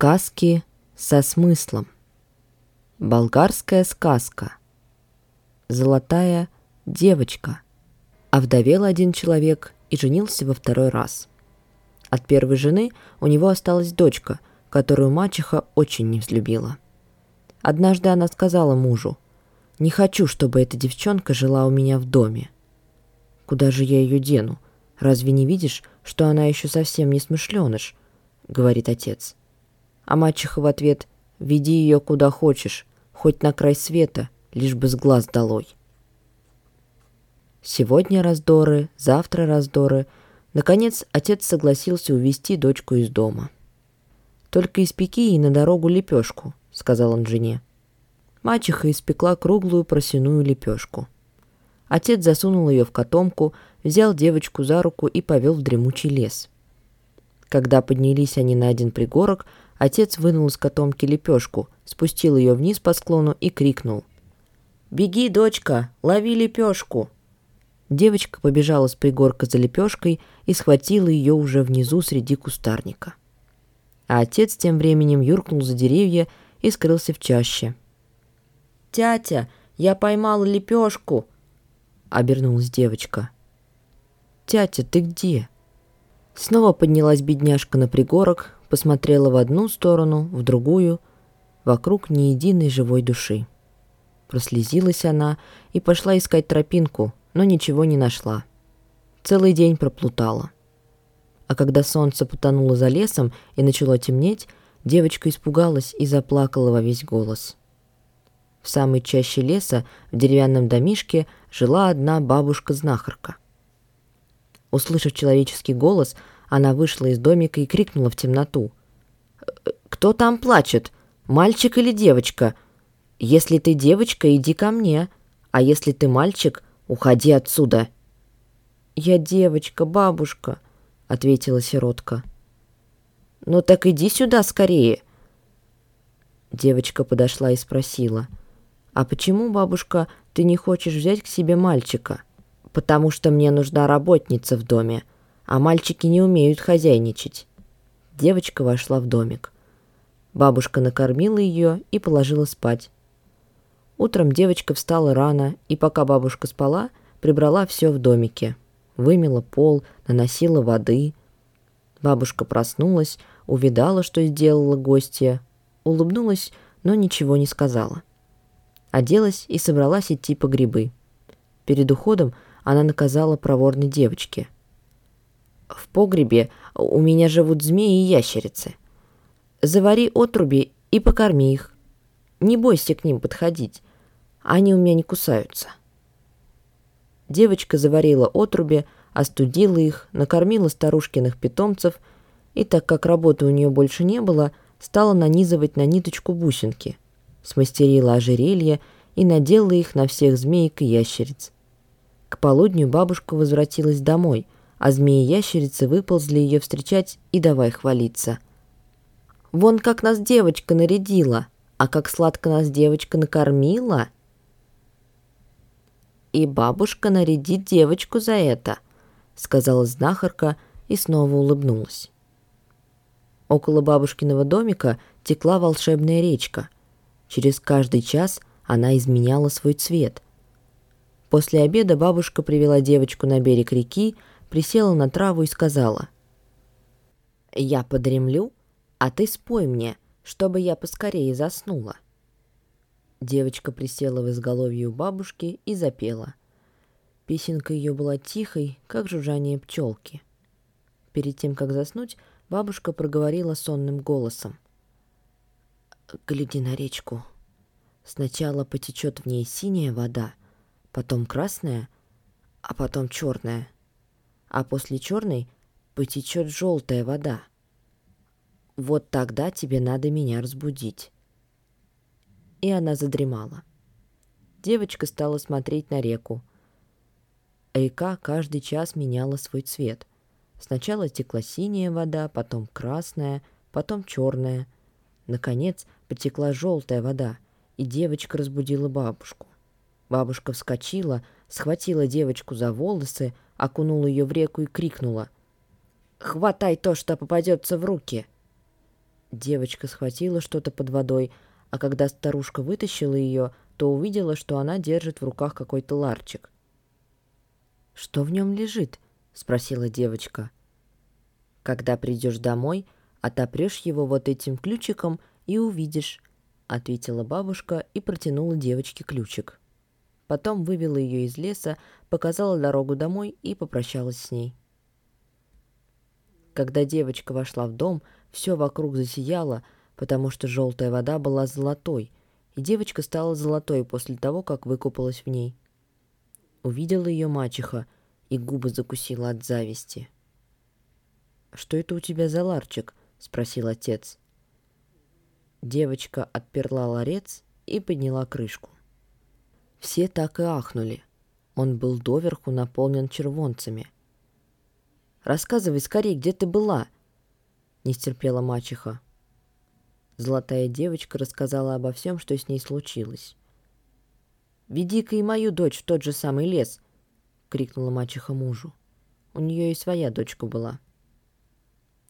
Сказки со смыслом. Болгарская сказка. Золотая девочка. Овдовел один человек и женился во второй раз. От первой жены у него осталась дочка, которую мачеха очень не взлюбила. Однажды она сказала мужу, «Не хочу, чтобы эта девчонка жила у меня в доме. Куда же я ее дену? Разве не видишь, что она еще совсем не смышленыш?» — говорит отец. А мачеха в ответ «Веди ее куда хочешь, хоть на край света, лишь бы с глаз долой». Сегодня раздоры, завтра раздоры. Наконец, отец согласился увести дочку из дома. «Только испеки ей на дорогу лепешку», — сказал он жене. Мачеха испекла круглую просяную лепешку. Отец засунул ее в котомку, взял девочку за руку и повел в дремучий лес. Когда поднялись они на один пригорок, Отец вынул из котомки лепешку, спустил ее вниз по склону и крикнул. «Беги, дочка, лови лепешку!» Девочка побежала с пригорка за лепешкой и схватила ее уже внизу среди кустарника. А отец тем временем юркнул за деревья и скрылся в чаще. «Тятя, я поймала лепешку!» — обернулась девочка. «Тятя, ты где?» Снова поднялась бедняжка на пригорок, посмотрела в одну сторону, в другую, вокруг ни единой живой души. Прослезилась она и пошла искать тропинку, но ничего не нашла. Целый день проплутала. А когда солнце потонуло за лесом и начало темнеть, девочка испугалась и заплакала во весь голос. В самой чаще леса, в деревянном домишке, жила одна бабушка-знахарка. Услышав человеческий голос, она вышла из домика и крикнула в темноту. «Кто там плачет? Мальчик или девочка? Если ты девочка, иди ко мне, а если ты мальчик, уходи отсюда». «Я девочка, бабушка», — ответила сиротка. «Ну так иди сюда скорее». Девочка подошла и спросила. «А почему, бабушка, ты не хочешь взять к себе мальчика?» «Потому что мне нужна работница в доме», а мальчики не умеют хозяйничать. Девочка вошла в домик. Бабушка накормила ее и положила спать. Утром девочка встала рано, и пока бабушка спала, прибрала все в домике. Вымела пол, наносила воды. Бабушка проснулась, увидала, что сделала гостья, улыбнулась, но ничего не сказала. Оделась и собралась идти по грибы. Перед уходом она наказала проворной девочке – в погребе у меня живут змеи и ящерицы. Завари отруби и покорми их. Не бойся к ним подходить. Они у меня не кусаются. Девочка заварила отруби, остудила их, накормила старушкиных питомцев и, так как работы у нее больше не было, стала нанизывать на ниточку бусинки, смастерила ожерелье и надела их на всех змеек и ящериц. К полудню бабушка возвратилась домой – а змеи-ящерицы выползли ее встречать и давай хвалиться. «Вон как нас девочка нарядила, а как сладко нас девочка накормила!» «И бабушка нарядит девочку за это», — сказала знахарка и снова улыбнулась. Около бабушкиного домика текла волшебная речка. Через каждый час она изменяла свой цвет. После обеда бабушка привела девочку на берег реки, присела на траву и сказала. «Я подремлю, а ты спой мне, чтобы я поскорее заснула». Девочка присела в изголовье у бабушки и запела. Песенка ее была тихой, как жужжание пчелки. Перед тем, как заснуть, бабушка проговорила сонным голосом. «Гляди на речку. Сначала потечет в ней синяя вода, потом красная, а потом черная а после черной потечет желтая вода. Вот тогда тебе надо меня разбудить. И она задремала. Девочка стала смотреть на реку. Река каждый час меняла свой цвет. Сначала текла синяя вода, потом красная, потом черная. Наконец потекла желтая вода, и девочка разбудила бабушку. Бабушка вскочила, схватила девочку за волосы, окунула ее в реку и крикнула. «Хватай то, что попадется в руки!» Девочка схватила что-то под водой, а когда старушка вытащила ее, то увидела, что она держит в руках какой-то ларчик. «Что в нем лежит?» — спросила девочка. «Когда придешь домой, отопрешь его вот этим ключиком и увидишь», — ответила бабушка и протянула девочке ключик. Потом вывела ее из леса, показала дорогу домой и попрощалась с ней. Когда девочка вошла в дом, все вокруг засияло, потому что желтая вода была золотой, и девочка стала золотой после того, как выкупалась в ней. Увидела ее мачеха и губы закусила от зависти. «Что это у тебя за ларчик?» — спросил отец. Девочка отперла ларец и подняла крышку. Все так и ахнули. Он был доверху наполнен червонцами. «Рассказывай скорее, где ты была?» — не стерпела мачеха. Золотая девочка рассказала обо всем, что с ней случилось. «Веди-ка и мою дочь в тот же самый лес!» — крикнула мачеха мужу. У нее и своя дочка была.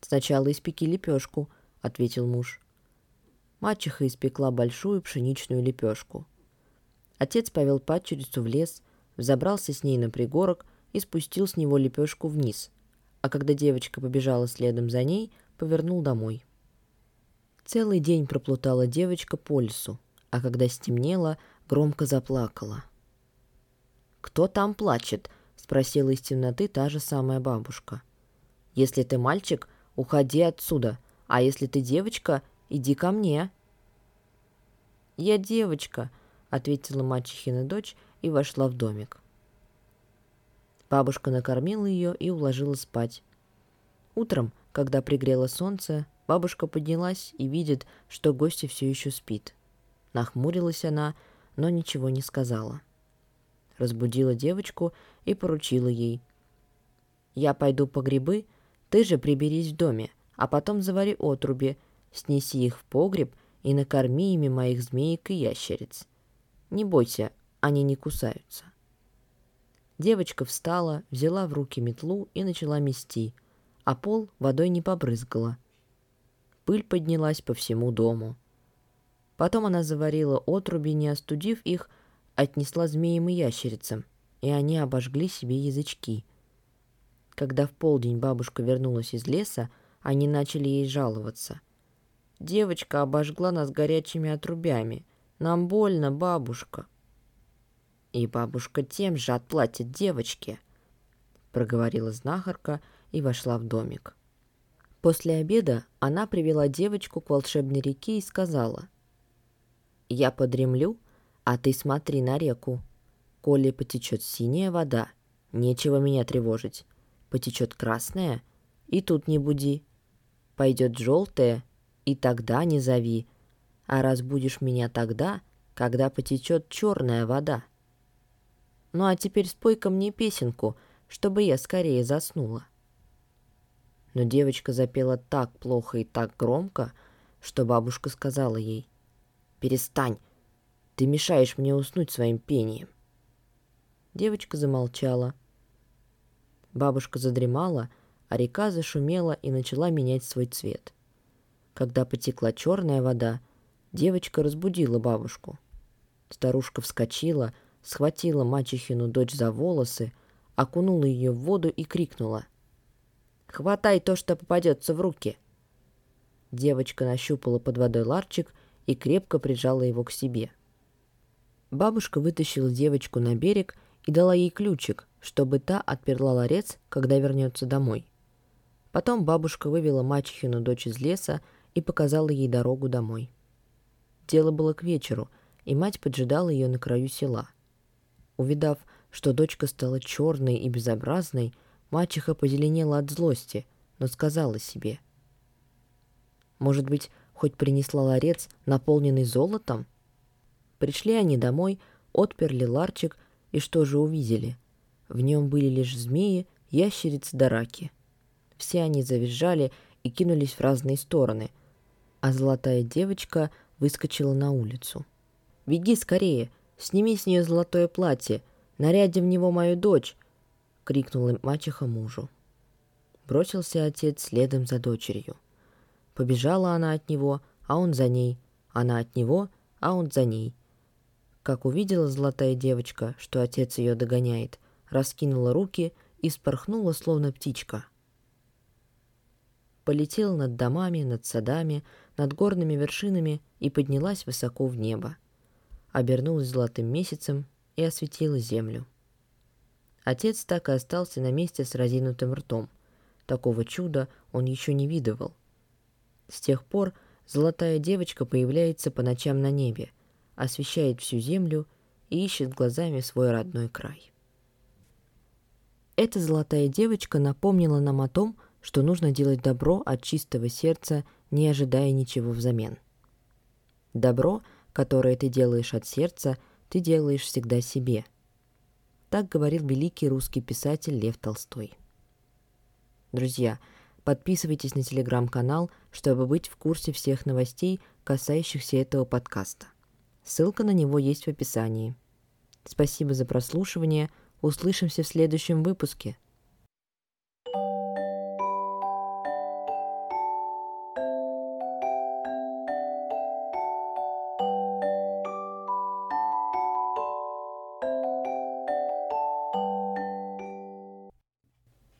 «Сначала испеки лепешку», — ответил муж. Мачеха испекла большую пшеничную лепешку. Отец повел падчерицу в лес, взобрался с ней на пригорок и спустил с него лепешку вниз, а когда девочка побежала следом за ней, повернул домой. Целый день проплутала девочка по лесу, а когда стемнело, громко заплакала. «Кто там плачет?» — спросила из темноты та же самая бабушка. «Если ты мальчик, уходи отсюда, а если ты девочка, иди ко мне». «Я девочка», — ответила мачехина дочь и вошла в домик. Бабушка накормила ее и уложила спать. Утром, когда пригрело солнце, бабушка поднялась и видит, что гостья все еще спит. Нахмурилась она, но ничего не сказала. Разбудила девочку и поручила ей. «Я пойду по грибы, ты же приберись в доме, а потом завари отруби, снеси их в погреб и накорми ими моих змеек и ящериц. Не бойся, они не кусаются». Девочка встала, взяла в руки метлу и начала мести, а пол водой не побрызгала. Пыль поднялась по всему дому. Потом она заварила отруби, не остудив их, отнесла змеям и ящерицам, и они обожгли себе язычки. Когда в полдень бабушка вернулась из леса, они начали ей жаловаться. «Девочка обожгла нас горячими отрубями. Нам больно, бабушка». «И бабушка тем же отплатит девочке», — проговорила знахарка и вошла в домик. После обеда она привела девочку к волшебной реке и сказала, «Я подремлю, а ты смотри на реку. Коли потечет синяя вода, нечего меня тревожить. Потечет красная, и тут не буди. Пойдет желтая, и тогда не зови. А разбудишь меня тогда, когда потечет черная вода. Ну а теперь спой-ка мне песенку, чтобы я скорее заснула. Но девочка запела так плохо и так громко, что бабушка сказала ей, «Перестань, ты мешаешь мне уснуть своим пением». Девочка замолчала. Бабушка задремала, а река зашумела и начала менять свой цвет. Когда потекла черная вода, девочка разбудила бабушку. Старушка вскочила, схватила мачехину дочь за волосы, окунула ее в воду и крикнула. «Хватай то, что попадется в руки!» Девочка нащупала под водой ларчик и крепко прижала его к себе. Бабушка вытащила девочку на берег и дала ей ключик, чтобы та отперла ларец, когда вернется домой. Потом бабушка вывела мачехину дочь из леса и показала ей дорогу домой. Дело было к вечеру, и мать поджидала ее на краю села. Увидав, что дочка стала черной и безобразной, мачеха позеленела от злости, но сказала себе. «Может быть, хоть принесла ларец, наполненный золотом?» Пришли они домой, отперли ларчик и что же увидели? В нем были лишь змеи, ящерицы да раки. Все они завизжали и кинулись в разные стороны, а золотая девочка выскочила на улицу. «Беги скорее, сними с нее золотое платье, наряди в него мою дочь!» — крикнула мачеха мужу. Бросился отец следом за дочерью. Побежала она от него, а он за ней. Она от него, а он за ней. Как увидела золотая девочка, что отец ее догоняет, раскинула руки и спорхнула, словно птичка. Полетела над домами, над садами, над горными вершинами и поднялась высоко в небо. Обернулась золотым месяцем и осветила землю. Отец так и остался на месте с разинутым ртом. Такого чуда он еще не видывал. С тех пор золотая девочка появляется по ночам на небе, освещает всю землю и ищет глазами свой родной край. Эта золотая девочка напомнила нам о том, что нужно делать добро от чистого сердца, не ожидая ничего взамен. Добро, которое ты делаешь от сердца, ты делаешь всегда себе – так говорил великий русский писатель Лев Толстой. Друзья, подписывайтесь на телеграм-канал, чтобы быть в курсе всех новостей, касающихся этого подкаста. Ссылка на него есть в описании. Спасибо за прослушивание. Услышимся в следующем выпуске.